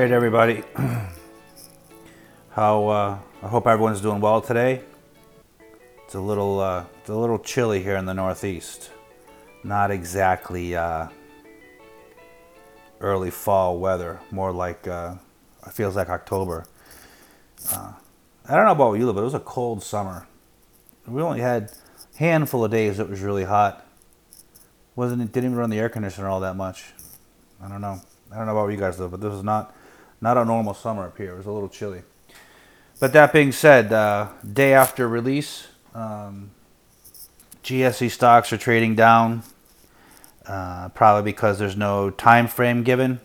Right, everybody. How uh, I hope everyone's doing well today. It's a little uh, it's a little chilly here in the Northeast. Not exactly uh, early fall weather. More like uh, it feels like October. Uh, I don't know about you, but it was a cold summer. We only had a handful of days that was really hot. Wasn't it? Didn't even run the air conditioner all that much. I don't know. I don't know about you guys though, but this is not not a normal summer up here. It was a little chilly. But that being said, uh, day after release, um, GSE stocks are trading down, uh, probably because there's no time frame given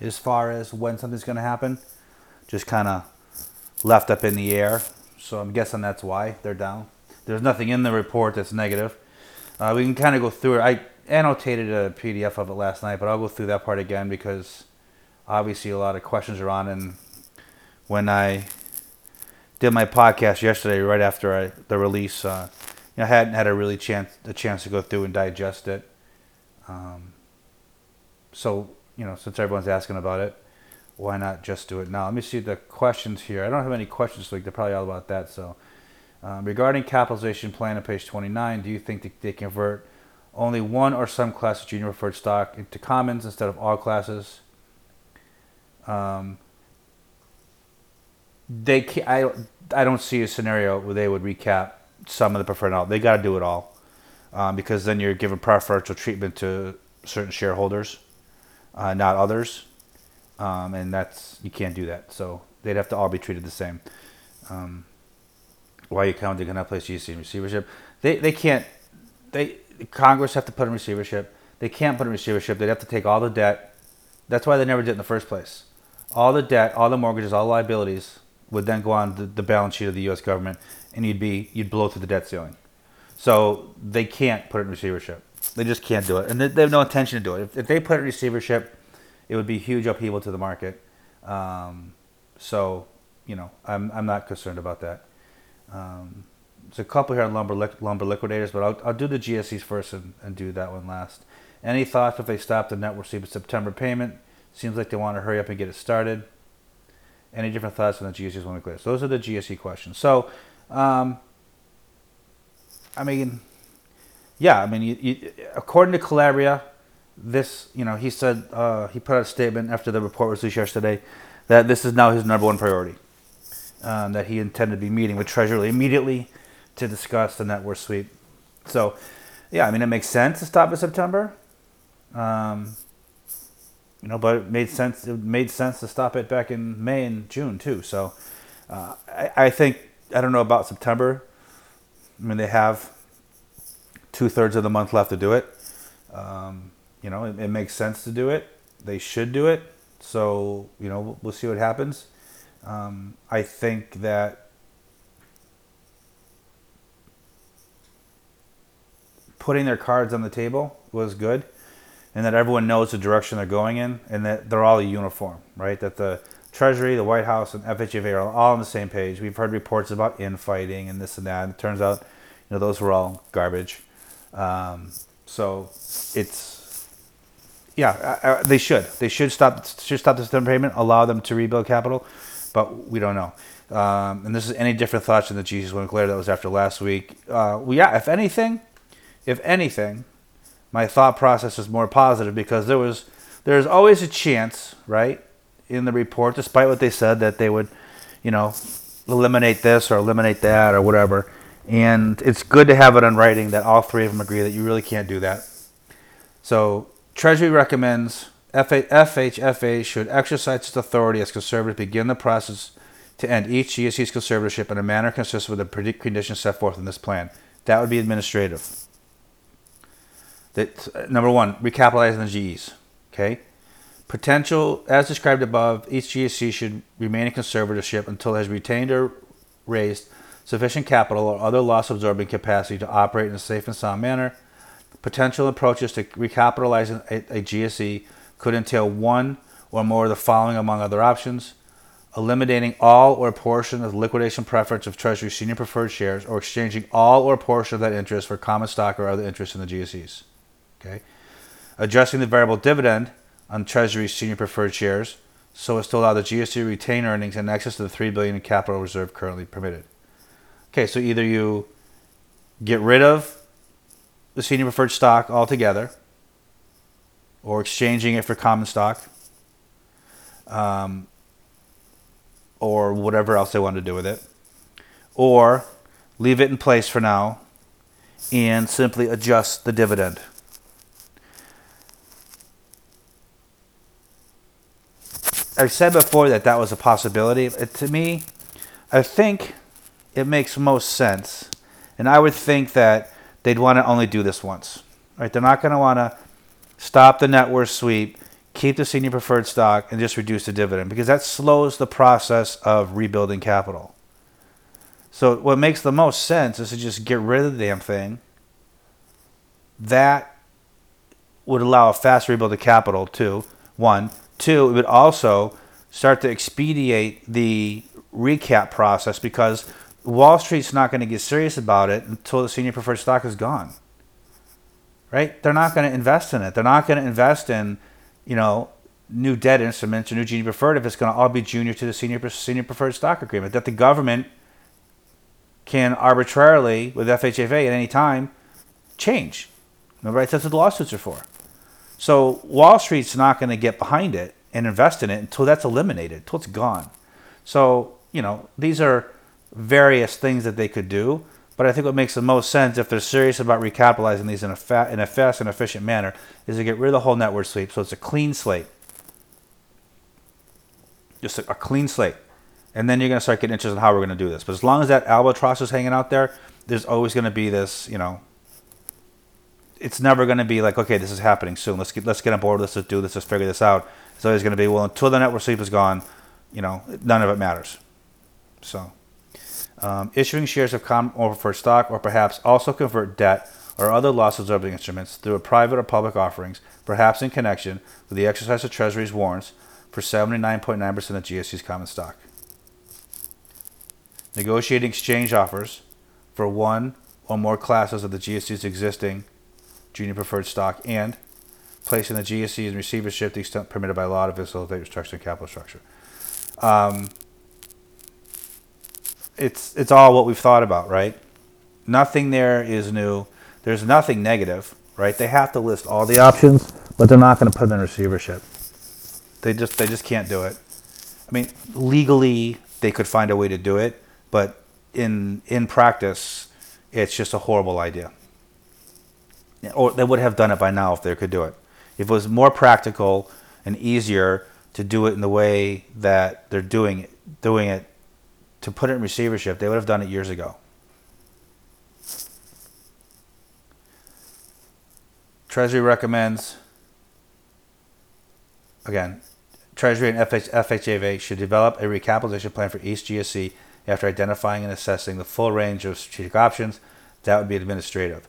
as far as when something's going to happen. Just kind of left up in the air. So I'm guessing that's why they're down. There's nothing in the report that's negative. Uh, we can kind of go through it. I annotated a PDF of it last night, but I'll go through that part again because obviously a lot of questions are on. And when I did my podcast yesterday, right after I, the release, uh, you know, I hadn't had a really chance a chance to go through and digest it. Um, so you know, since everyone's asking about it, why not just do it now? Let me see the questions here. I don't have any questions, like they're probably all about that. So, um, regarding capitalization plan on page 29, do you think that they convert only one or some class of junior preferred stock into commons instead of all classes? Um, they can, I I don't see a scenario where they would recap some of the preferred all. They got to do it all um, because then you're giving preferential treatment to certain shareholders, uh, not others, um, and that's you can't do that. So they'd have to all be treated the same. Um, why are you counting cannot place GC in receivership? They they can't. They Congress have to put in receivership. They can't put in receivership. They'd have to take all the debt. That's why they never did it in the first place. All the debt, all the mortgages, all the liabilities would then go on the, the balance sheet of the U.S. government, and you'd be you'd blow through the debt ceiling. So they can't put it in receivership. They just can't do it, and they, they have no intention to do it. If, if, they put it in receivership, it would be huge upheaval to the market. Um, so you know, I'm I'm not concerned about that. Um, there's a couple here on lumber lumber liquidators, but I'll, I'll do the GSEs first and, and do that one last. Any thoughts if they stop the net receipt of September payment? Seems like they want to hurry up and get it started. Any different thoughts on the GSEs when we clear? Those are the GSE questions. So, um, I mean, yeah, I mean, you, you, according to Calabria, this, you know, he said, uh, he put out a statement after the report was released yesterday that this is now his number one priority. Um, that he intended to be meeting with Treasury immediately to discuss the net worth sweep. So, yeah, I mean, it makes sense to stop in September. Um, you know, but it made sense. It made sense to stop it back in May and June too. So, uh, I, I think I don't know about September. I mean, they have two thirds of the month left to do it. Um, you know, it, it, makes sense to do it. They should do it. So, you know, we'll, we'll see what happens. Um, I think that putting their cards on the table was good and that everyone knows the direction they're going in, and that they're all a uniform, right? That the Treasury, the White House, and FHFA are all on the same page. We've heard reports about infighting and this and that. And it turns out, you know, those were all garbage. Um, so it's yeah, uh, they should they should stop should stop this payment, allow them to rebuild capital, but we don't know. Um, and this is any different thoughts than the Jesus one Claire that was after last week. Uh, well, yeah, if anything, if anything, my thought process is more positive because there was there's always a chance, right, in the report, despite what they said that they would, you know, eliminate this or eliminate that or whatever. And it's good to have it on writing that all three of them agree that you really can't do that. So Treasury recommends FHFA should exercise its authority as conservator begin the process to end each GSE's conservatorship in a manner consistent with the conditions set forth in this plan. That would be administrative. That number one, recapitalizing the GSEs. Okay, potential as described above. Each GSE should remain in conservatorship until it has retained or raised sufficient capital or other loss absorbing capacity to operate in a safe and sound manner. Potential approaches to recapitalizing a, a GSE could entail one or more of the following among other options eliminating all or a portion of the liquidation preference of Treasury senior preferred shares or exchanging all or a portion of that interest for common stock or other interest in the GSEs. Okay, adjusting the variable dividend on Treasury senior preferred shares so as to allow the GSE to retain earnings in excess of the three billion in capital reserve currently permitted. Okay, so either you get rid of the senior preferred stock altogether, or exchanging it for common stock, um, or whatever else they want to do with it, or leave it in place for now and simply adjust the dividend. I've said before that that was a possibility. It, to me, I think it makes most sense. And I would think that they'd want to only do this once. Right? They're not going to want to stop the net worth sweep, keep the senior preferred stock, and just reduce the dividend because that slows the process of rebuilding capital. So what makes the most sense is to just get rid of the damn thing. That would allow a fast rebuild of capital too. One, two, it would also start to expedite the recap process because Wall Street's not going to get serious about it until the senior preferred stock is gone. Right? They're not going to invest in it. They're not going to invest in, you know, new debt instruments or new junior preferred if it's going to all be junior to the senior senior preferred stock agreement that the government can arbitrarily, with FHFA at any time, change. Remember, that's what the lawsuits are for. So Wall Street's not going to get behind it and invest in it until that's eliminated, until it's gone. So, you know, these are various things that they could do. But I think what makes the most sense, if they're serious about recapitalizing these in a, fa- in a fast and efficient manner, is to get rid of the whole net worth sweep. So it's a clean slate. Just a, a clean slate and then you're going to start getting interested in how we're going to do this. But as long as that albatross is hanging out there, there's always going to be this, you know. It's never going to be like, okay, this is happening soon. Let's get let's get on board. Let's just do this. Let's figure this out. It's always going to be well until the net worth sweep is gone. You know, none of it matters. So, um, issuing shares of common or preferred stock, or perhaps also convert debt or other loss absorbing instruments through a private or public offerings, perhaps in connection with the exercise of Treasury's warrants for 79.9% of GSE's common stock negotiating exchange offers for one or more classes of the GSE's existing junior preferred stock, and placing the GSE in receivership the extent permitted by law to facilitate restructuring capital structure. Um, it's it's all what we've thought about, right? Nothing there is new. There's nothing negative, right? They have to list all the options, but they're not going to put them in receivership. They just they just can't do it. I mean, legally they could find a way to do it, but in in practice, it's just a horrible idea. Or they would have done it by now if they could do it. If it was more practical and easier to do it in the way that they're doing it, doing it to put it in receivership, they would have done it years ago. Treasury recommends, again, Treasury and FH, FHFA should develop a recapitalization plan for each GSE after identifying and assessing the full range of strategic options, that would be administrative.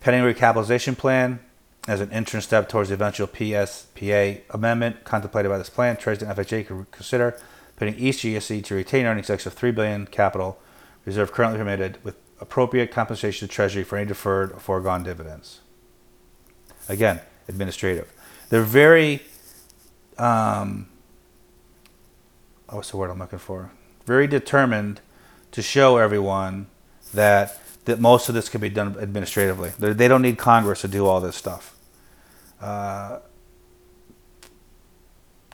Pending recapitalization plan, as an interim step towards the eventual PSPA amendment contemplated by this plan, Treasury and FHA could consider putting each GSE to retain earnings excess of three billion capital reserve currently permitted with appropriate compensation to Treasury for any deferred or foregone dividends. Again, administrative. They're very um, what's the word I'm looking for? very determined to show everyone that that most of this can be done administratively. They don't need Congress to do all this stuff. Uh,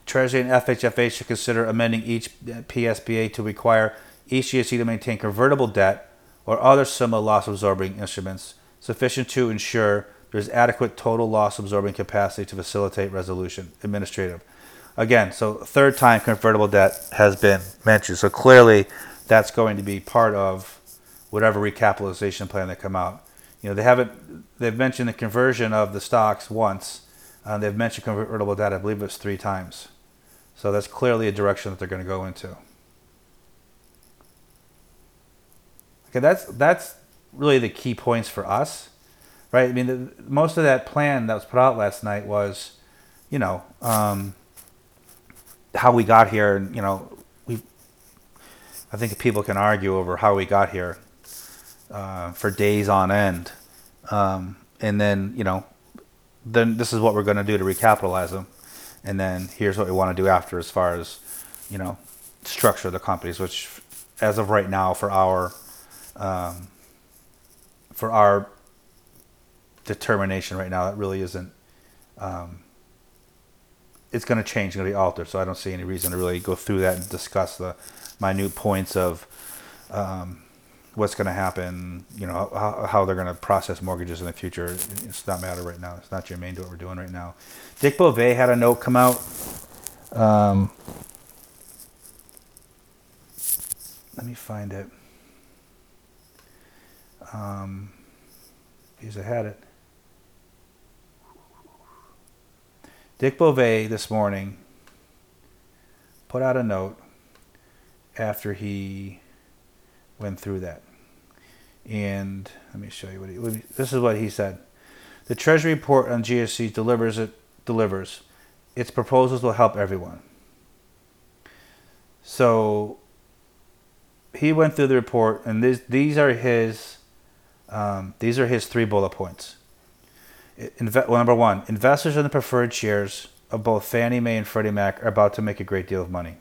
Treasury and FHFA should consider amending each PSPA to require each GSE to maintain convertible debt or other similar loss absorbing instruments sufficient to ensure there's adequate total loss absorbing capacity to facilitate resolution administrative. Again, so third time convertible debt has been mentioned. So clearly, that's going to be part of whatever recapitalization plan they come out. You know, they haven't. They've mentioned the conversion of the stocks once. Uh, they've mentioned convertible debt. I believe it's three times. So that's clearly a direction that they're going to go into. Okay, that's that's really the key points for us, right? I mean, the, most of that plan that was put out last night was, you know. Um, how we got here, and you know, we. I think people can argue over how we got here uh, for days on end, um, and then you know, then this is what we're going to do to recapitalize them, and then here's what we want to do after as far as you know structure the companies which as of right now for our um, for our determination right now it really isn't um, it's going to change going to be altered. So i don't see any reason to really go through that and discuss the minute points of um, what's going to happen you know how, how they're going to process mortgages in the future it's not matter right now it's not germane to what we're doing right now dick bove had a note come out um, let me find it. Um, because I had it. Dick Bove this morning put out a note after he went through that. And let me show you what he. This is what he said. The Treasury report on GSE delivers it delivers. Its proposals will help everyone. So he went through the report, and this, these are his um, these are his three bullet points. Inve- well, number one, investors in the preferred shares of both Fannie Mae and Freddie Mac are about to make a great deal of money.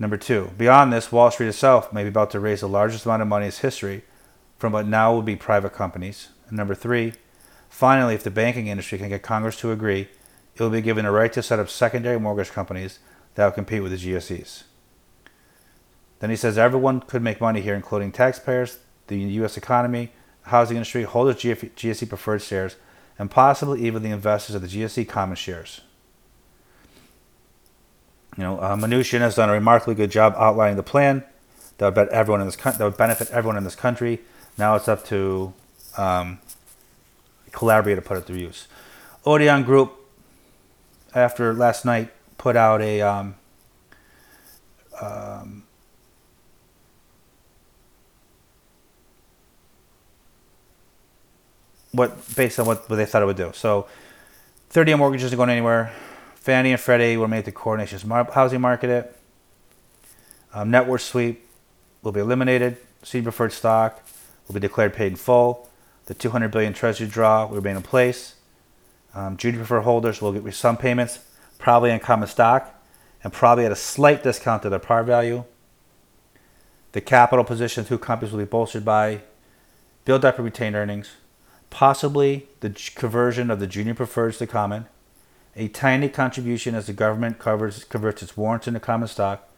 Number two, beyond this, Wall Street itself may be about to raise the largest amount of money in its history from what now will be private companies. And number three, finally, if the banking industry can get Congress to agree, it will be given a right to set up secondary mortgage companies that will compete with the GSEs. Then he says everyone could make money here, including taxpayers, the U.S. economy, the housing industry, holders of GSE preferred shares, and possibly even the investors of the GSE common shares. You know, uh, Mnuchin has done a remarkably good job outlining the plan that would, bet everyone in this that would benefit everyone in this country. Now it's up to um, Calabria to put it to use. Odeon Group, after last night, put out a um, um, what based on what, what they thought it would do. So, 30 year mortgages isn't going anywhere. Fannie and Freddie will make the core housing market it. Um, net worth sweep will be eliminated. Senior preferred stock will be declared paid in full. The 200 billion treasury draw will remain in place. Um, junior preferred holders will get some payments, probably in common stock, and probably at a slight discount to their par value. The capital position of two companies will be bolstered by build up and retained earnings, possibly the conversion of the junior preferreds to common, a tiny contribution as the government covers, converts its warrants into common stock,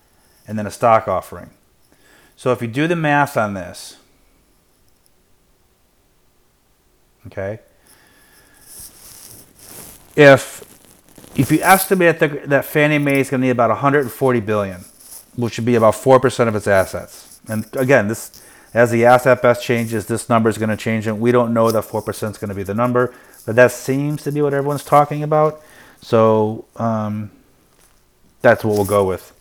and then a stock offering. So if you do the math on this, okay, if if you estimate that, that Fannie Mae is going to need about 140 billion, which would be about four percent of its assets, and again, this as the asset best changes, this number is going to change, and we don't know that 4% is going to be the number, but that seems to be what everyone's talking about. So um, that's what we'll go with.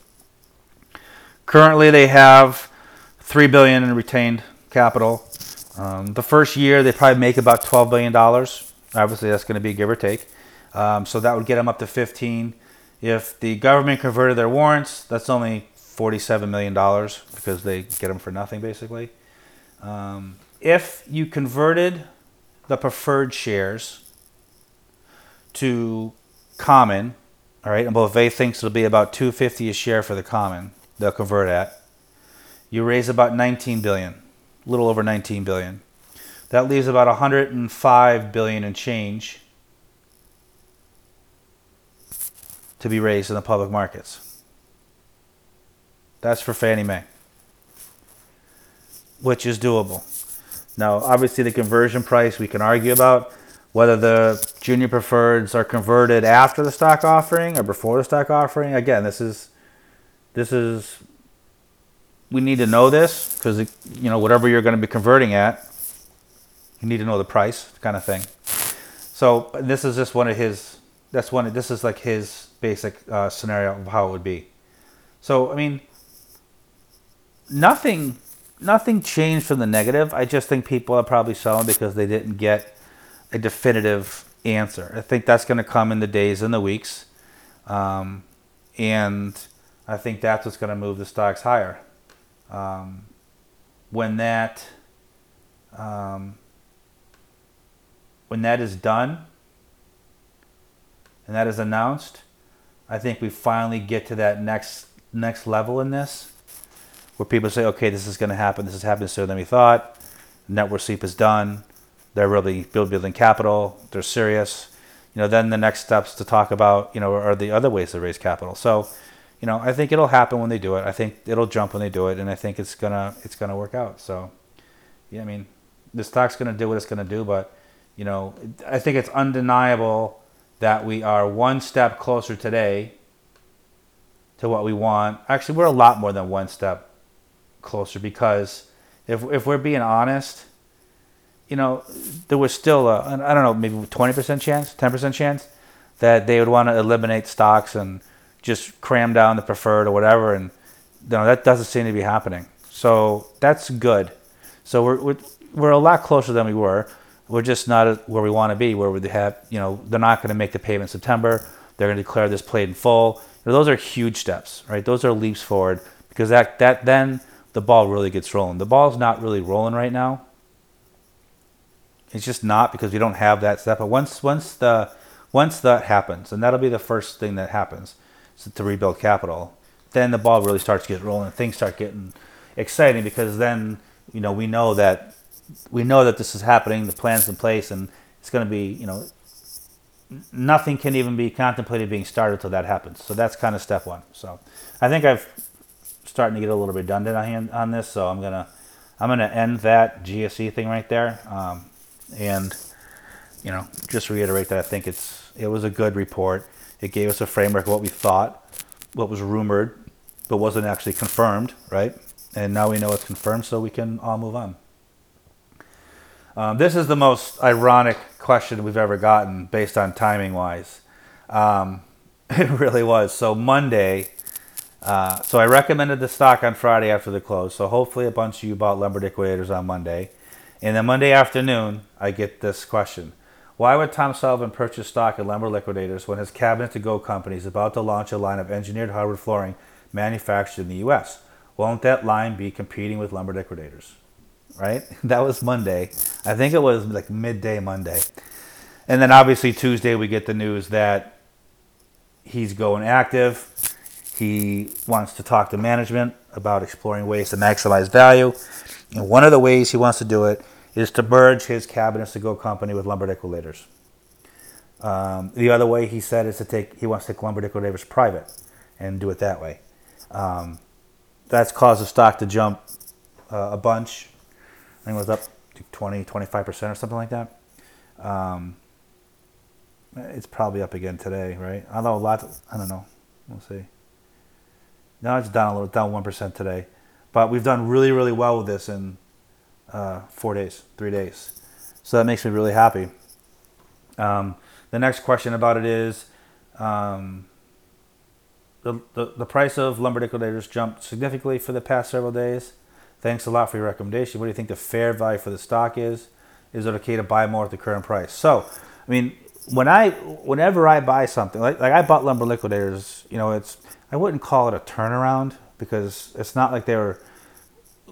Currently, they have three billion in retained capital. Um, the first year, they probably make about 12 billion dollars. Obviously, that's going to be give or take. Um, so that would get them up to 15. If the government converted their warrants, that's only 47 million dollars because they get them for nothing, basically. Um, if you converted the preferred shares to common, all right, and Bove thinks it'll be about 250 a share for the common. They'll convert at. You raise about 19 billion, a little over 19 billion. That leaves about 105 billion in change to be raised in the public markets. That's for Fannie Mae which is doable. Now, obviously, the conversion price we can argue about whether the junior preferreds are converted after the stock offering or before the stock offering. Again, this is this is we need to know this because you know whatever you're going to be converting at, you need to know the price, kind of thing. So this is just one of his. That's one. This is like his basic uh, scenario of how it would be. So I mean, nothing nothing changed from the negative. I just think people are probably selling because they didn't get a definitive answer. I think that's going to come in the days and the weeks. Um, and I think that's what's going to move the stocks higher. Um, when that um, when that is done, and that is announced, I think we finally get to that next next level in this, where people say, okay, this is going to happen. This is happening sooner than we thought. Net worth sweep is done. They're really building capital. They're serious. You know, then the next steps to talk about, you know, are the other ways to raise capital. So, you know, I think it'll happen when they do it. I think it'll jump when they do it, and I think it's gonna it's gonna work out. So, yeah, I mean, the stock's gonna do what it's gonna do, but you know, I think it's undeniable that we are one step closer today to what we want. Actually, we're a lot more than one step closer because if if we're being honest, you know, there was still a I don't know maybe 20% chance, 10% chance that they would want to eliminate stocks and just cram down the preferred or whatever, and you know that doesn't seem to be happening. So that's good. So we're we're, we're a lot closer than we were. We're just not where we want to be, where we have you know they're not going to make the payment in September. They're going to declare this played in full. You know, those are huge steps, right? Those are leaps forward because that that then the ball really gets rolling. The ball's not really rolling right now. It's just not because we don't have that step. But once once the once that happens, and that'll be the first thing that happens, to rebuild capital, then the ball really starts to get rolling. And things start getting exciting because then you know we know that we know that this is happening. The plan's in place, and it's going to be you know nothing can even be contemplated being started until that happens. So that's kind of step one. So I think I've starting to get a little redundant on on this. So I'm gonna I'm gonna end that GSE thing right there, um, and you know just reiterate that I think it's it was a good report. It gave us a framework of what we thought, what was rumored, but wasn't actually confirmed, right? And now we know it's confirmed, so we can all move on. Um, this is the most ironic question we've ever gotten based on timing wise. Um, it really was. So, Monday, uh, so I recommended the stock on Friday after the close. So, hopefully, a bunch of you bought Lumber Liquidators on Monday. And then Monday afternoon, I get this question why would Tom Sullivan purchase stock in Lumber Liquidators when his Cabinet to Go company is about to launch a line of engineered hardwood flooring manufactured in the U.S.? Won't that line be competing with Lumber Liquidators? Right? That was Monday. I think it was like midday Monday. And then obviously Tuesday we get the news that he's going active. He wants to talk to management about exploring ways to maximize value. And one of the ways he wants to do it is to merge his cabinets to go company with Lumber Liquidators. Um, the other way he said is to take he wants to take Lumber Liquidators private and do it that way. Um, that's caused the stock to jump uh, a bunch. I think it was up to 20, 25% or something like that. Um, it's probably up again today, right? Although a lot, I don't know. We'll see. Now it's down a little, down 1% today. But we've done really, really well with this in uh, four days, three days. So that makes me really happy. Um, the next question about it is um, the, the, the price of lumber liquidators jumped significantly for the past several days. Thanks a lot for your recommendation. What do you think the fair value for the stock is? Is it okay to buy more at the current price? So, I mean, when I, whenever I buy something, like, like I bought lumber liquidators, you know, it's, I wouldn't call it a turnaround because it's not like they were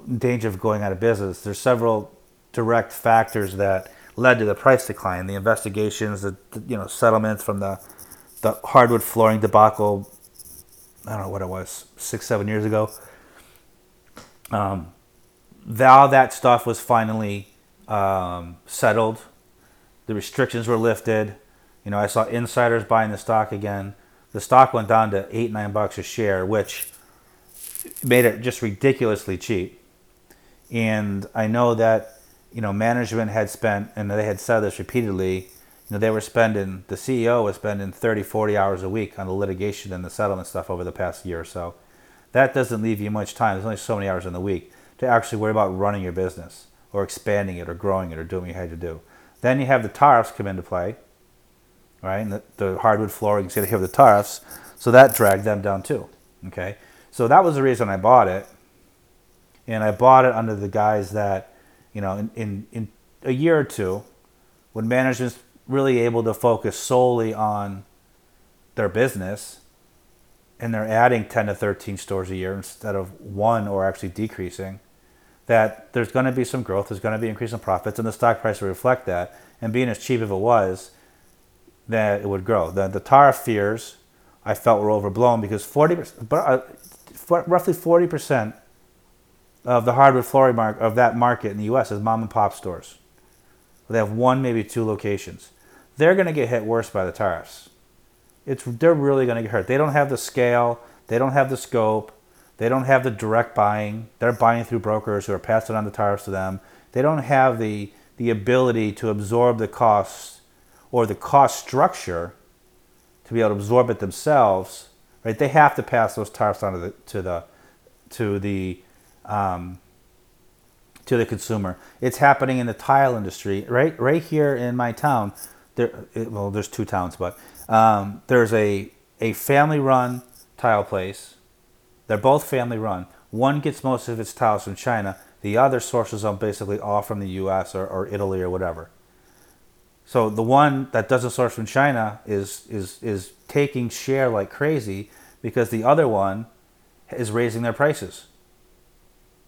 in danger of going out of business. There's several direct factors that led to the price decline. The investigations, the, you know settlements from the the hardwood flooring debacle. I don't know what it was, six seven years ago. Um, that stuff was finally um, settled. The restrictions were lifted. You know, I saw insiders buying the stock again. The stock went down to eight nine bucks a share, which made it just ridiculously cheap. And I know that, you know, management had spent, and they had said this repeatedly, you know, they were spending, the CEO was spending 30, 40 hours a week on the litigation and the settlement stuff over the past year or so. That doesn't leave you much time. There's only so many hours in the week to actually worry about running your business or expanding it or growing it or doing what you had to do. Then you have the tariffs come into play, right? And the, the hardwood flooring is going to have the tariffs, so that dragged them down too. Okay, so that was the reason I bought it and I bought it under the guise that, you know, in, in, in a year or two, when management's really able to focus solely on their business and they're adding 10 to 13 stores a year instead of one or actually decreasing, that there's going to be some growth, there's going to be increase in profits, and the stock price will reflect that. And being as cheap as it was, that it would grow. The, the tariff fears I felt were overblown because 40, uh, uh, roughly 40% of the hardwood flooring market of that market in the U.S. is mom and pop stores. They have one, maybe two locations. They're going to get hit worse by the tariffs. It's they're really going to get hurt. They don't have the scale. They don't have the scope. They don't have the direct buying. They're buying through brokers who are passing on the tariffs to them. They don't have the the ability to absorb the costs or the cost structure to be able to absorb it themselves. Right? They have to pass those tariffs on to the to the to the um, to the consumer. It's happening in the tile industry, right? Right here in my town. There, well, there's two towns, but um, there's a a family-run tile place. They're both family-run. One gets most of its tiles from China. The other sources them basically all from the U.S. or, or Italy or whatever. So the one that doesn't source from China is is is taking share like crazy because the other one is raising their prices.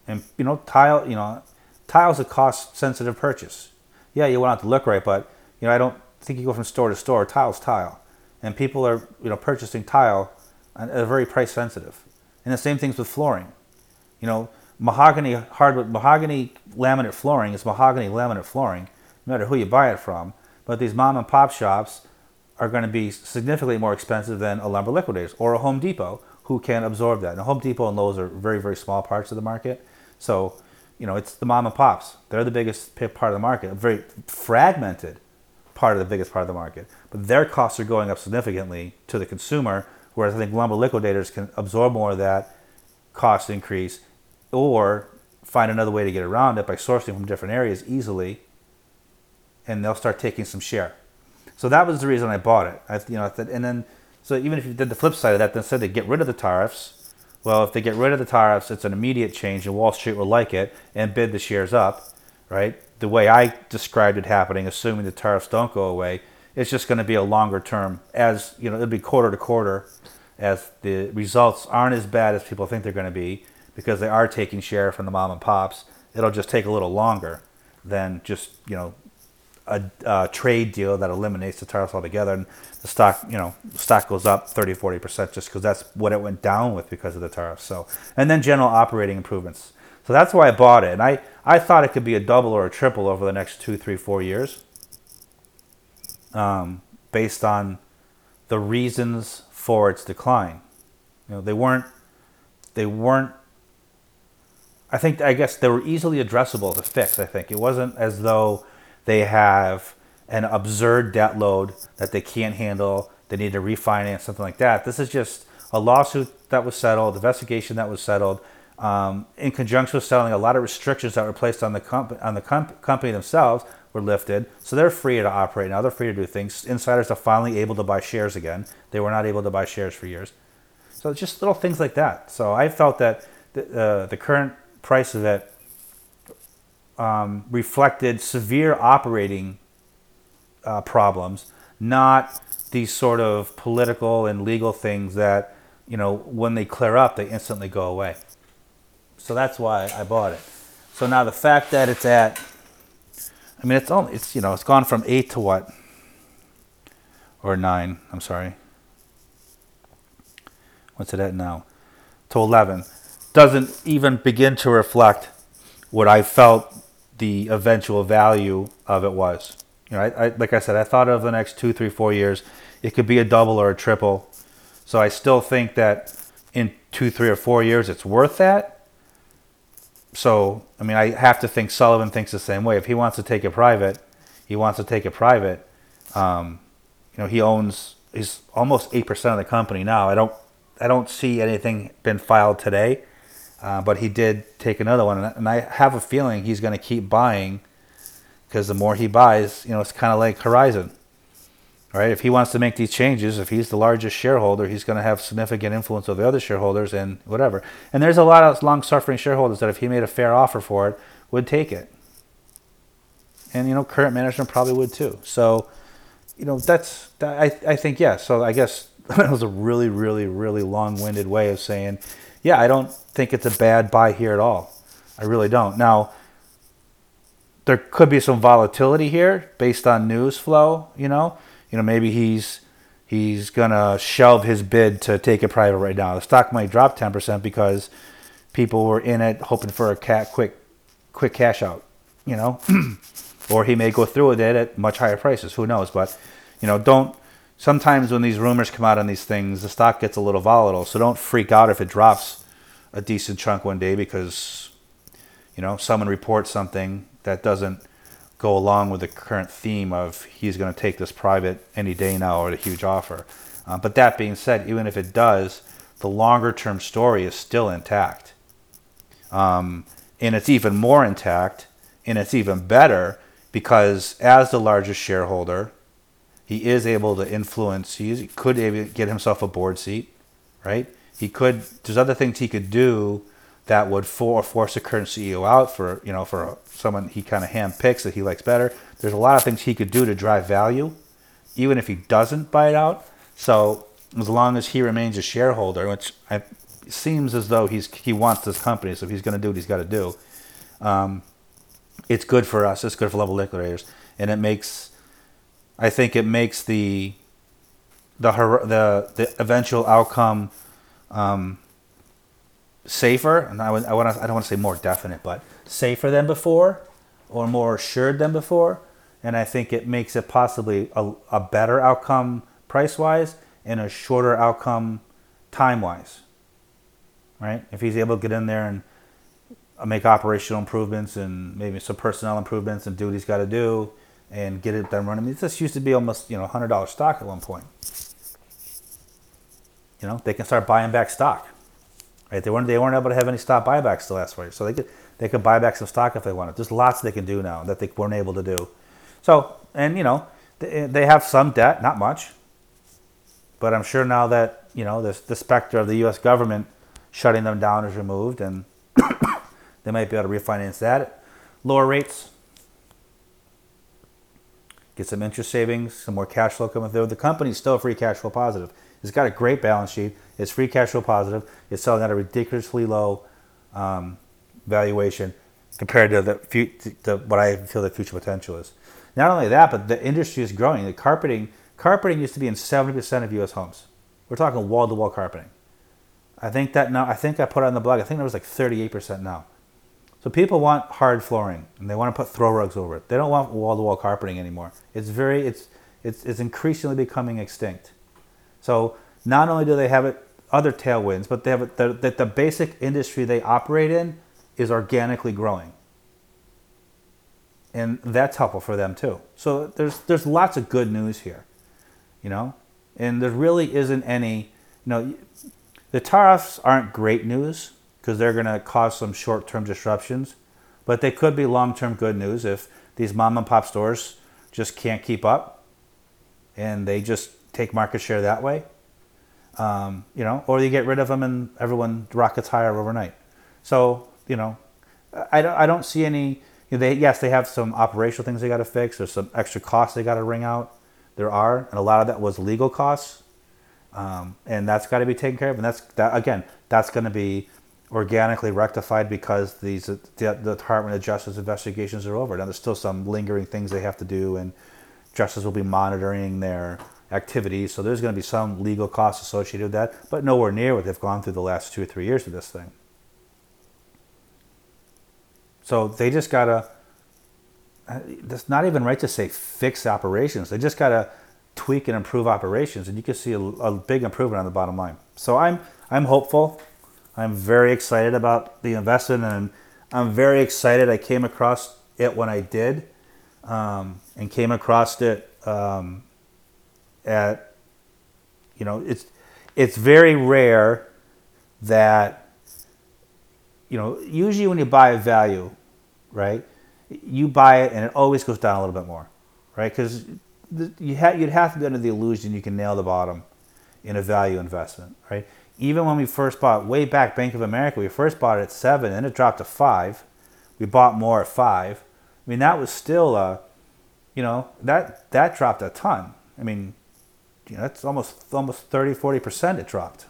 And you know, tile, you know, tile's a cost sensitive purchase. Yeah, you want it to look right, but you know, I don't think you go from store to store. Tile's tile, and people are you know purchasing tile, are very price sensitive. And the same things with flooring. You know, mahogany hardwood, mahogany laminate flooring is mahogany laminate flooring, no matter who you buy it from. But these mom and pop shops are going to be significantly more expensive than a lumber liquidators or a Home Depot who can absorb that. And Home Depot and Lowe's are very, very small parts of the market. So, you know, it's the mom and pops. They're the biggest part of the market, a very fragmented part of the biggest part of the market. But their costs are going up significantly to the consumer, whereas I think lumber liquidators can absorb more of that cost increase or find another way to get around it by sourcing from different areas easily and they'll start taking some share. So that was the reason I bought it. I, you know, and then so even if you did the flip side of that, then said they get rid of the tariffs, well, if they get rid of the tariffs, it's an immediate change, and Wall Street will like it and bid the shares up, right? The way I described it happening, assuming the tariffs don't go away, it's just going to be a longer term. As you know, it'll be quarter to quarter, as the results aren't as bad as people think they're going to be because they are taking share from the mom and pops. It'll just take a little longer than just you know a, a, trade deal that eliminates the tariffs altogether, and the stock, you know, stock goes up 30, 40 percent just because that's what it went down with because of the tariffs. So, and then general operating improvements. So that's why I bought it, and I I thought it could be a double or a triple over the next two, three, four years, um, based on the reasons for its decline. You know, they weren't they weren't I think I guess they were easily addressable to fix. I think it wasn't as though they have an absurd debt load that they can't handle. They need to refinance something like that. This is just a lawsuit that was settled, investigation that was settled, um, in conjunction with settling. A lot of restrictions that were placed on the comp- on the comp- company themselves were lifted, so they're free to operate now. They're free to do things. Insiders are finally able to buy shares again. They were not able to buy shares for years. So just little things like that. So I felt that the, uh, the current price of it um, reflected severe operating uh, problems, not these sort of political and legal things that, you know, when they clear up, they instantly go away. So that's why I bought it. So now the fact that it's at, I mean, it's only, it's, you know, it's gone from eight to what? Or nine, I'm sorry. What's it at now? To 11. Doesn't even begin to reflect what I felt the eventual value of it was. You know, I, I, like I said, I thought of the next two, three, four years, it could be a double or a triple. So I still think that in two, three, or four years, it's worth that. So, I mean, I have to think Sullivan thinks the same way. If he wants to take it private, he wants to take it private. Um, you know, he owns he's almost eight percent of the company now. I don't I don't see anything been filed today uh, but he did take another one, and I have a feeling he's going to keep buying because the more he buys, you know, it's kind of like Horizon, right? If he wants to make these changes, if he's the largest shareholder, he's going to have significant influence over the other shareholders and whatever. And there's a lot of long-suffering shareholders that if he made a fair offer for it, would take it. And you know, current management probably would too. So, you know, that's that, I I think yeah. So I guess that was a really really really long-winded way of saying yeah, I don't think it's a bad buy here at all. I really don't. Now, there could be some volatility here based on news flow. You know, you know, maybe he's he's gonna shelve his bid to take it private right now. The stock might drop ten percent because people were in it hoping for a cat quick quick cash out, you know, or he may go through with it at much higher prices. Who knows? But you know, don't. Sometimes when these rumors come out on these things, the stock gets a little volatile. So don't freak out if it drops a decent chunk one day because you know someone reports something that doesn't go along with the current theme of he's going to take this private any day now at a huge offer. Uh, but that being said, even if it does, the longer term story is still intact. Um, and it's even more intact and it's even better because as the largest shareholder, he is able to influence, he could get himself a board seat, right? He could, there's other things he could do that would for, force a current CEO out for you know for someone he kind of handpicks that he likes better. There's a lot of things he could do to drive value, even if he doesn't buy it out. So as long as he remains a shareholder, which I, seems as though he's he wants this company, so he's going to do what he's got to do, um, it's good for us. It's good for lumber liquidators, and it makes, I think it makes the the the the eventual outcome um, safer, and I, I, want I don't want to say more definite, but safer than before, or more assured than before. And I think it makes it possibly a, a better outcome price wise and a shorter outcome time wise. Right? If he's able to get in there and make operational improvements and maybe some personnel improvements and do what he's got to do and get it done running. I mean, this used to be almost you know hundred dollar stock at one point. You know, they can start buying back stock. Right? They weren't they weren't able to have any stock buybacks the last year, so they could they could buy back some stock if they wanted. There's lots they can do now that they weren't able to do. So and you know they, they have some debt, not much, but I'm sure now that you know the the specter of the U.S. government shutting them down is removed, and they might be able to refinance that at lower rates. Get some interest savings, some more cash flow coming through. The company's still free cash flow positive. It's got a great balance sheet. It's free cash flow positive. It's selling at a ridiculously low um, valuation compared to the, the what I feel the future potential is. Not only that, but the industry is growing. The carpeting carpeting used to be in 70% of U.S. homes. We're talking wall-to-wall carpeting. I think that now. I think I put it on the blog. I think there was like 38% now. So people want hard flooring and they want to put throw rugs over it. They don't want wall-to-wall carpeting anymore. It's very it's it's it's increasingly becoming extinct. So not only do they have it, other tailwinds, but they have it, the, the, the basic industry they operate in is organically growing. And that's helpful for them too. So there's there's lots of good news here, you know, and there really isn't any, you know, the tariffs aren't great news because they're going to cause some short-term disruptions, but they could be long-term good news if these mom and pop stores just can't keep up and they just take market share that way. Um, you know, or you get rid of them and everyone rockets higher overnight. So, you know, I don't, I don't see any, you know, they, yes, they have some operational things they got to fix. There's some extra costs they got to wring out. There are, and a lot of that was legal costs. Um, and that's got to be taken care of. And that's, that again, that's going to be organically rectified because these the, the Department of Justice investigations are over. Now, there's still some lingering things they have to do, and justice will be monitoring their activities. So there's going to be some legal costs associated with that, but nowhere near what they've gone through the last two or three years of this thing. So they just got uh, to, it's not even right to say fix operations. They just got to tweak and improve operations, and you can see a, a big improvement on the bottom line. So I'm, I'm hopeful. I'm very excited about the investment, and I'm very excited I came across it when I did, um, and came across it um, at you know it's it's very rare that you know usually when you buy a value right you buy it and it always goes down a little bit more right because you ha- you'd have to be under the illusion you can nail the bottom in a value investment right? Even when we first bought way back bank of america we first bought it at seven and it dropped to five. We bought more at five. I mean that was still a you know that that dropped a ton. I mean you know, that's almost almost 30, 40% it dropped.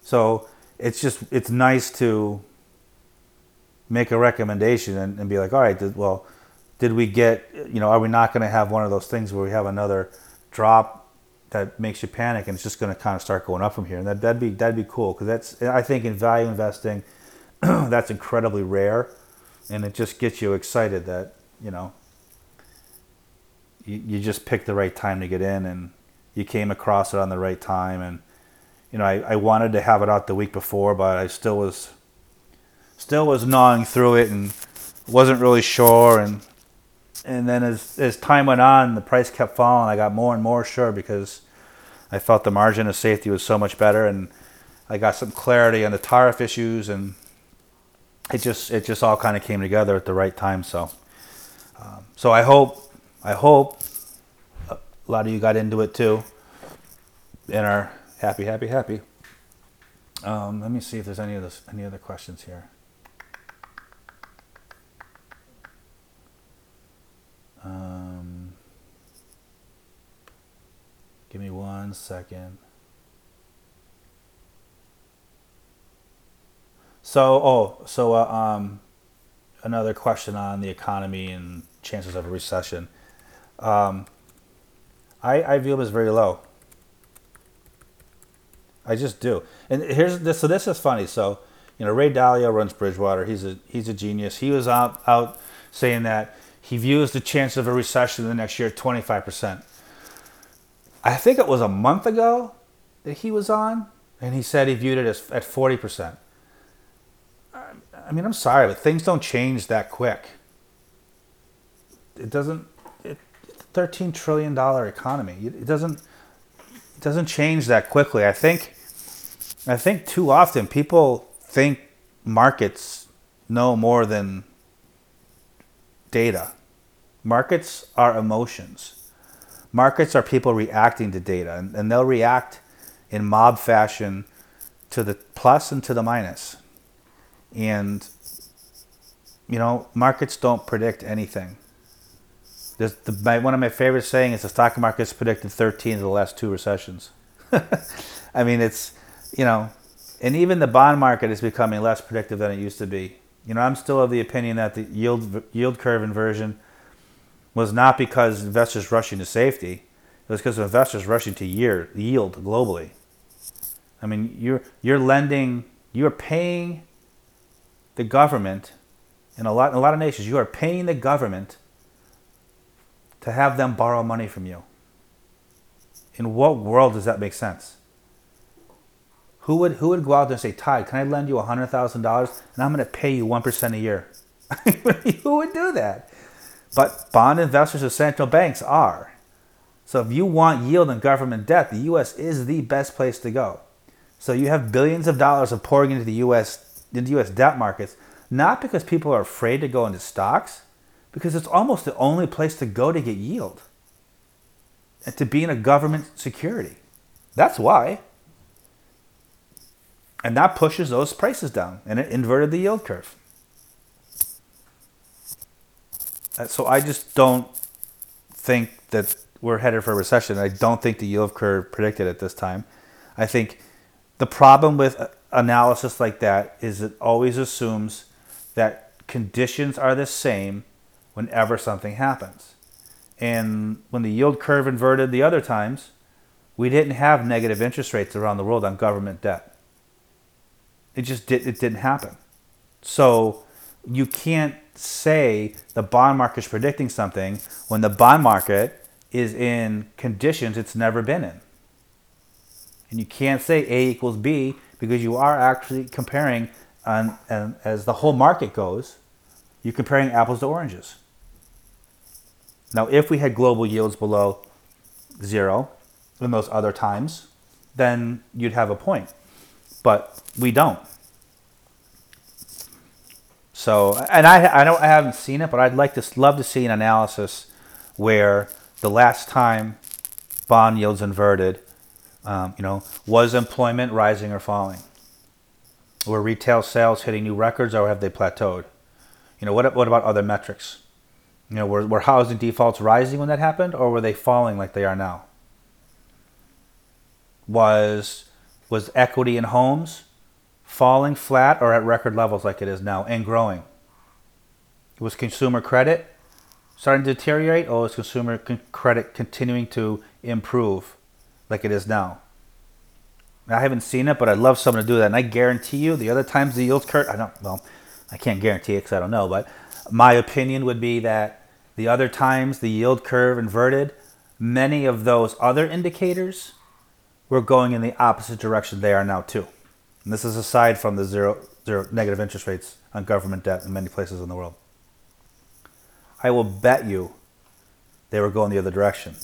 So it's just it's nice to make a recommendation and, and be like, all right, well, did we get you know are we not going to have one of those things where we have another drop that makes you panic and it's just going to kind of start going up from here. And that, that'd be that'd be cool because that's i think in value investing that's incredibly rare and it just gets you excited that you know you, you just picked the right time to get in and you came across it on the right time. And you know I, I wanted to have it out the week before but i still was still was gnawing through it and wasn't really sure. And and then as, as time went on the price kept falling. I got more and more sure because i felt the margin of safety was so much better. And i got some clarity on the tariff issues and it just it just all kind of came together at the right time. So um, so i hope i hope a lot of you got into it too and are happy happy happy. Um, let me see if there's any of this any other questions here Um, give me one second. So, oh, so uh, um, another question on the economy and chances of a recession. Um, I, I view them as very low. I just do. And here's this. So this is funny. So you know, Ray Dalio runs Bridgewater. He's a he's a genius. He was out out saying that he views the chance of a recession in the next year 25%. I think it was a month ago that he was on, and he said he viewed it as at 40%. I mean, I'm sorry, but things don't change that quick. It doesn't. It, it's a 13 trillion dollar economy. It doesn't. It doesn't change that quickly. I think. I think too often people think markets know more than data. Markets are emotions. Markets are people reacting to data, and, and they'll react in mob fashion to the plus and to the minus. And, you know, markets don't predict anything. The, my, one of my favorite sayings is the stock market's predicted 13 of the last two recessions. I mean, it's, you know, and even the bond market is becoming less predictive than it used to be. You know, I'm still of the opinion that the yield yield curve inversion was not because investors rushing to safety. It was because of investors rushing to year, yield globally. I mean, you're you're lending, you're paying the government in a lot in a lot of nations. You are paying the government to have them borrow money from you. In what world does that make sense? Who would who would go out there and say, Todd, can I lend you hundred thousand dollars and I'm going to pay you one percent a year? who would do that? But bond investors of central banks are. So if you want yield in government debt, the U.S. is the best place to go. So you have billions of dollars of pouring into the U.S. into U.S. debt markets, not because people are afraid to go into stocks, because it's almost the only place to go to get yield and to be in a government security. That's why. And that pushes those prices down and it inverted the yield curve. Uh, so I just don't think that we're headed for a recession. I don't think the yield curve predicted at this time. I think the problem with analysis like that is it always assumes that conditions are the same whenever something happens. And when the yield curve inverted the other times, we didn't have negative interest rates around the world on government debt. It just did, it didn't happen. So you can't say the bond market is predicting something when the bond market is in conditions it's never been in. And you can't say A equals B because you are actually comparing, on, and as the whole market goes, you're comparing apples to oranges. Now, if we had global yields below zero in those other times, then you'd have a point but we don't. So, and I, I don't, I haven't seen it, but I'd like to love to see an analysis where the last time bond yields inverted, um, you know, was employment rising or falling? Were retail sales hitting new records, or have they plateaued? You know, what what about other metrics? You know, were, were housing defaults rising when that happened, or were they falling like they are now? Was was equity in homes falling flat or at record levels like it is now and growing? Was consumer credit starting to deteriorate, or is consumer con- credit continuing to improve like it is now? I haven't seen it, but I'd love someone to do that. And I guarantee you, the other times the yield curve, I don't, well, I can't guarantee it because I don't know, but my opinion would be that the other times the yield curve inverted, many of those other indicators were going in the opposite direction they are now too. And this is aside from the zero, zero negative interest rates on government debt in many places in the world. I will bet you they were going the other direction.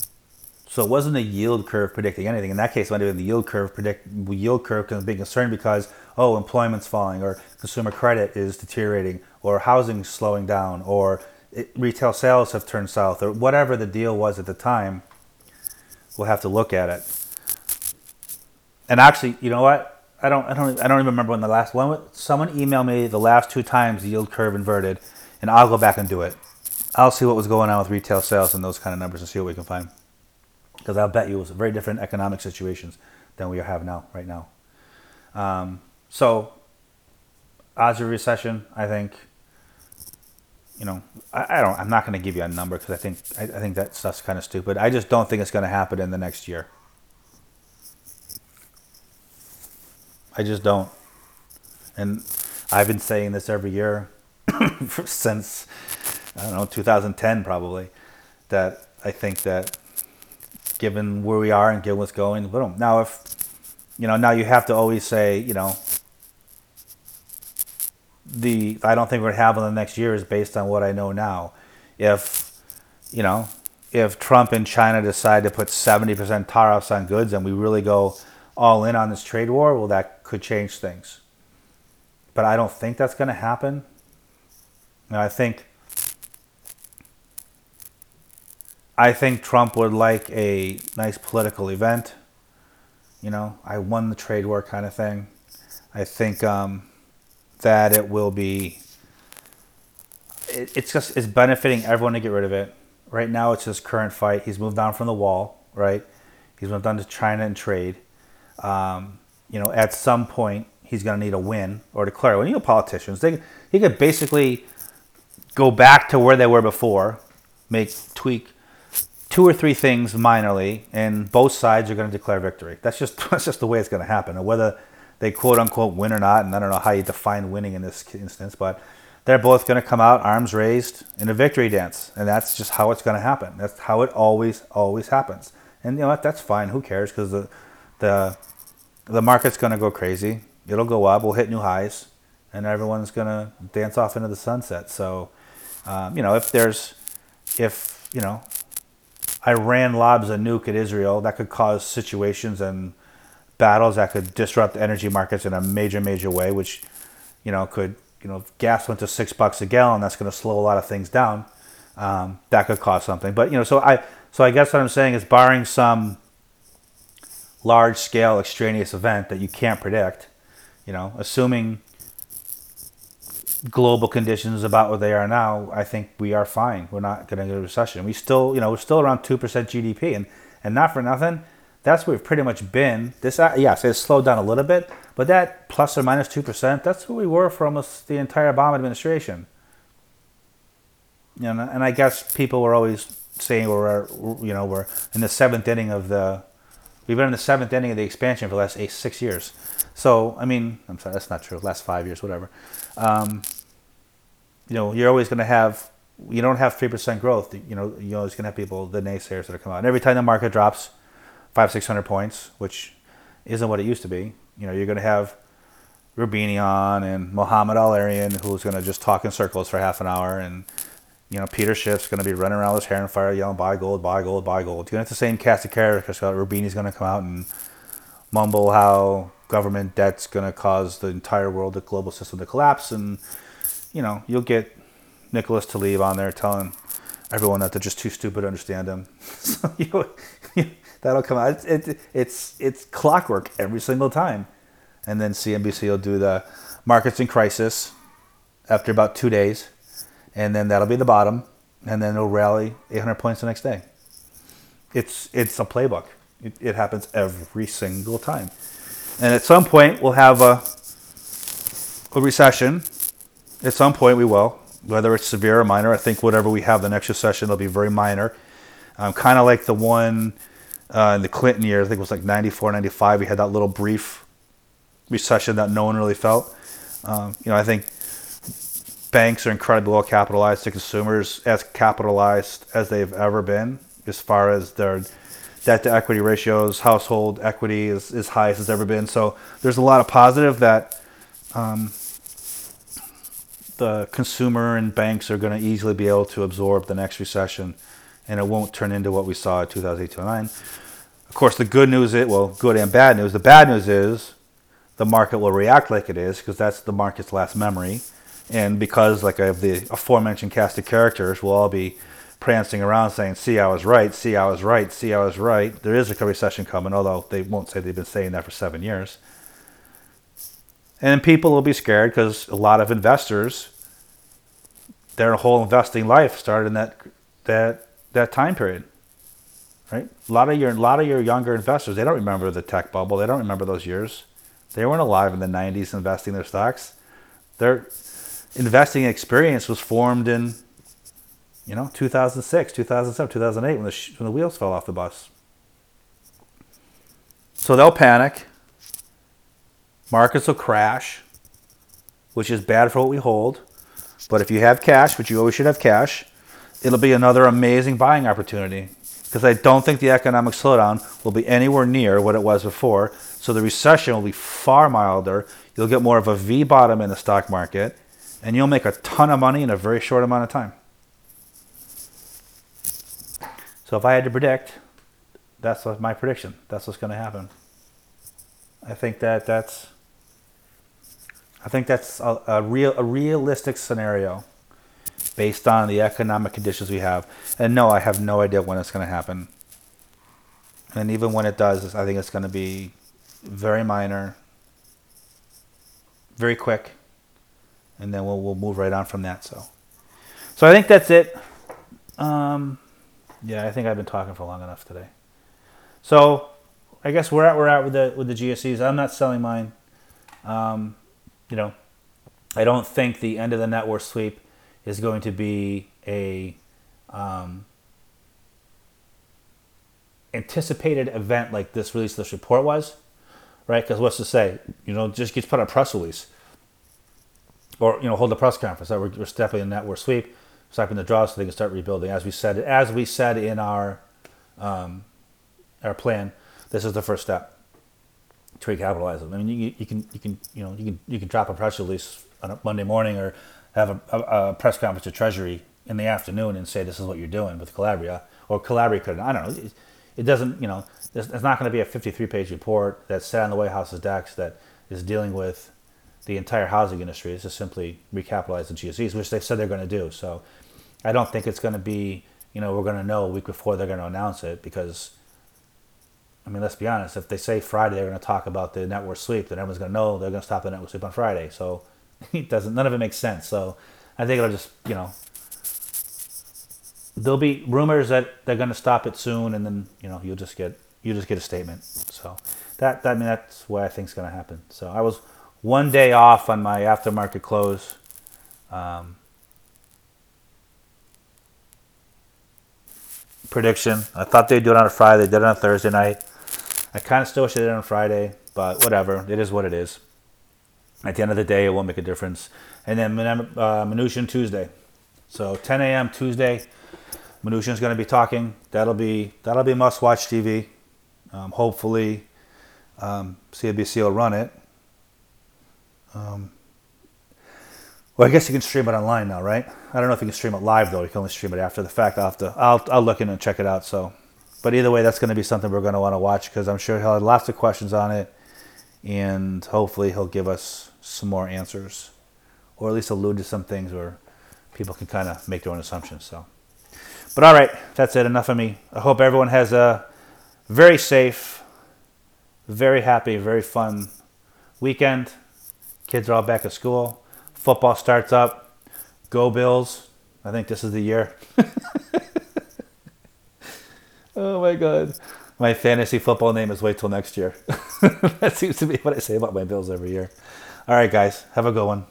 So it wasn't a yield curve predicting anything. In that case, it might have been the yield curve predict yield curve being concerned because oh employment's falling or consumer credit is deteriorating or housing's slowing down or it, retail sales have turned south or whatever the deal was at the time. We'll have to look at it. And actually, you know what? I don't I don't I don't even remember when the last one. Someone emailed me the last two times the yield curve inverted, and I'll go back and do it. I'll see what was going on with retail sales and those kind of numbers and see what we can find. Because I'll bet you it was very different economic situations than we have now, right now. Um, so, odds of recession, I think. You know, I, I don't. I'm not going to give you a number because I think I, I think that stuff's kind of stupid. I just don't think it's going to happen in the next year. I just don't. And I've been saying this every year since I don't know 2010 probably that I think that given where we are and given what's going, boom. Now if you know, now you have to always say, you know, the I don't think we're gonna have in the next year is based on what I know now. If you know, if Trump and China decide to put 70% tariffs on goods and we really go all in on this trade war, well, that could change things. But I don't think that's going to happen. And I think I think Trump would like a nice political event. You know, I won the trade war kind of thing. I think um, that it will be. It, it's just it's benefiting everyone to get rid of it. Right now, it's his current fight. He's moved on from the wall, right? He's moved on to China and trade. Um, you know, at some point, he's going to need a win or declare. When you know politicians, they he could basically go back to where they were before, make tweak two or three things minorly, and both sides are going to declare victory. That's just that's just the way it's going to happen. And whether they quote unquote win or not, and I don't know how you define winning in this instance, but they're both going to come out arms raised in a victory dance, and that's just how it's going to happen. That's how it always always happens. And you know what? That's fine. Who cares? Because the the the market's going to go crazy. It'll go up. We'll hit new highs, and everyone's going to dance off into the sunset. So, um, you know, if there's, if you know, Iran lobs a nuke at Israel, that could cause situations and battles that could disrupt energy markets in a major, major way. Which, you know, could you know, if gas went to six bucks a gallon, that's going to slow a lot of things down. Um, that could cause something. But you know, so I, so I guess what I'm saying is, barring some large scale extraneous event that you can't predict, you know, assuming global conditions about what they are now, I think we are fine. We're not going to get a recession. We still, you know, we're still around 2% GDP. And, and not for nothing, that's where we've pretty much been. This, uh, yes, it's slowed down a little bit, but that plus or minus 2%, that's where we were for almost the entire Obama administration. You know, and I guess people were always saying we're, you know, we're in the seventh inning of the We've been in the seventh inning of the expansion for the last eight, six years. So, I mean, I'm sorry, that's not true. Last five years, whatever. Um, you know, you're always going to have, you don't have 3% growth. You know, you're always going to have people, the naysayers that are coming out. And every time the market drops five, 600 points, which isn't what it used to be, you know, you're going to have Roubini on and Mohamed El-Erian, who's going to just talk in circles for half an hour and you know, Peter Schiff's going to be running around with his hair on fire, yelling, buy gold, buy gold, buy gold. You're going to have the same cast of characters. So Roubini's going to come out and mumble how government debt's going to cause the entire world, the global system to collapse. And, you know, you'll get Nicholas Taleb on there telling everyone that they're just too stupid to understand him. so you, that'll come out. It's, it, it's, it's clockwork every single time. And then CNBC will do the markets in crisis after about two days and then that'll be the bottom, and then it'll rally 800 points the next day. It's it's a playbook. It, it happens every single time, and at some point we'll have a a recession. At some point we will. whether it's severe or minor. I think whatever we have the next recession, it'll be very minor. Um, kind of like the one uh, in the Clinton years, I think it was like 94, 95. We had that little brief recession that no one really felt. Um, you know, I think banks are incredibly well capitalized to consumers, as capitalized as they've ever been, as far as their debt to equity ratios, household equity is as high as it's ever been. So there's a lot of positive that um, the consumer and banks are going to easily be able to absorb the next recession, and it won't turn into what we saw in 2008 2009. Of course, the good news is well, good and bad news. The bad news is the market will react like it is because that's the market's last memory, and because like I have the aforementioned cast of characters, we'll all be prancing around saying, "See, I was right. See, I was right. See, I was right." There is a recession coming, although they won't say they've been saying that for seven years. And people will be scared because a lot of investors, their whole investing life started in that that that time period. Right? A lot of your a lot of your younger investors, they don't remember the tech bubble. They don't remember those years. They weren't alive in the 90s investing their stocks. Their investing experience was formed in you know 2006, 2007, 2008 when the when the wheels fell off the bus. So they'll panic Markets will crash, which is bad for what we hold. But if you have cash, which you always should have cash, it'll be another amazing buying opportunity. Because I don't think the economic slowdown will be anywhere near what it was before. So the recession will be far milder. You'll get more of a V bottom in the stock market, and you'll make a ton of money in a very short amount of time. So if I had to predict, that's my prediction. That's what's going to happen. I think that that's I think that's a, a, real a realistic scenario based on the economic conditions we have. And no, I have no idea when it's going to happen. And even when it does, I think it's going to be very minor, very quick, and then we'll we'll move right on from that. So, so I think that's it. Um, yeah, I think I've been talking for long enough today. So, I guess we're at we're at with the with the GSEs. I'm not selling mine. Um, you know, I don't think the end of the net worth sweep is going to be a um, anticipated event like this release of this report was, right? Because what's to say? You know, just gets put on a press release, or you know, hold a press conference that we're, we're stepping in net worth sweep, stepping the draw so they can start rebuilding. As we said, as we said in our um, our plan, this is the first step to recapitalize them. I mean, you, you can you can you know you can you can drop a press release on a Monday morning or have a, a, a press conference at Treasury in the afternoon and say this is what you're doing with Calabria or Calabria could I don't know. It, it doesn't you know it's not going to be a 53 page report that's sat on the White House's desk that is dealing with the entire housing industry. It's just simply recapitalize the GSEs, which they said they're going to do. So I don't think it's going to be you know we're going to know a week before they're going to announce it because I mean, let's be honest. If they say Friday they're going to talk about the net worth sweep, then everyone's going to know they're going to stop the net worth sweep on Friday. So it doesn't. None of it makes sense. So I think it'll just you know there'll be rumors that they're going to stop it soon, and then you know you'll just get you just get a statement. So that, that I mean that's what I think is going to happen. So I was one day off on my aftermarket close. Um, prediction. I thought they'd do it on a Friday. They did it on a Thursday night. I kind of still wish they did it on Friday, but whatever. It is what it is. At the end of the day, it won't make a difference. And then uh, Tuesday. So 10 a.m. Tuesday, Mnuchin's going to be talking. That'll be that'll be must-watch TV. Um, hopefully, um, CNBC will run it. Um, well, I guess you can stream it online now, right? I don't know if you can stream it live though. You can only stream it after the fact. I'll have to. I'll I'll look in and check it out. So but either way, that's going to be something we're going to want to watch because I'm sure he'll have lots of questions on it, and hopefully he'll give us some more answers, or at least allude to some things where people can kind of make their own assumptions. So, but all right, that's it. Enough of me. I hope everyone has a very safe, very happy, very fun weekend. Kids are all back at school. Football starts up. Go Bills. I think this is the year. Oh my god. My fantasy football name is wait till next year. that seems to be what I say about my bills every year. All right, guys. Have a good one.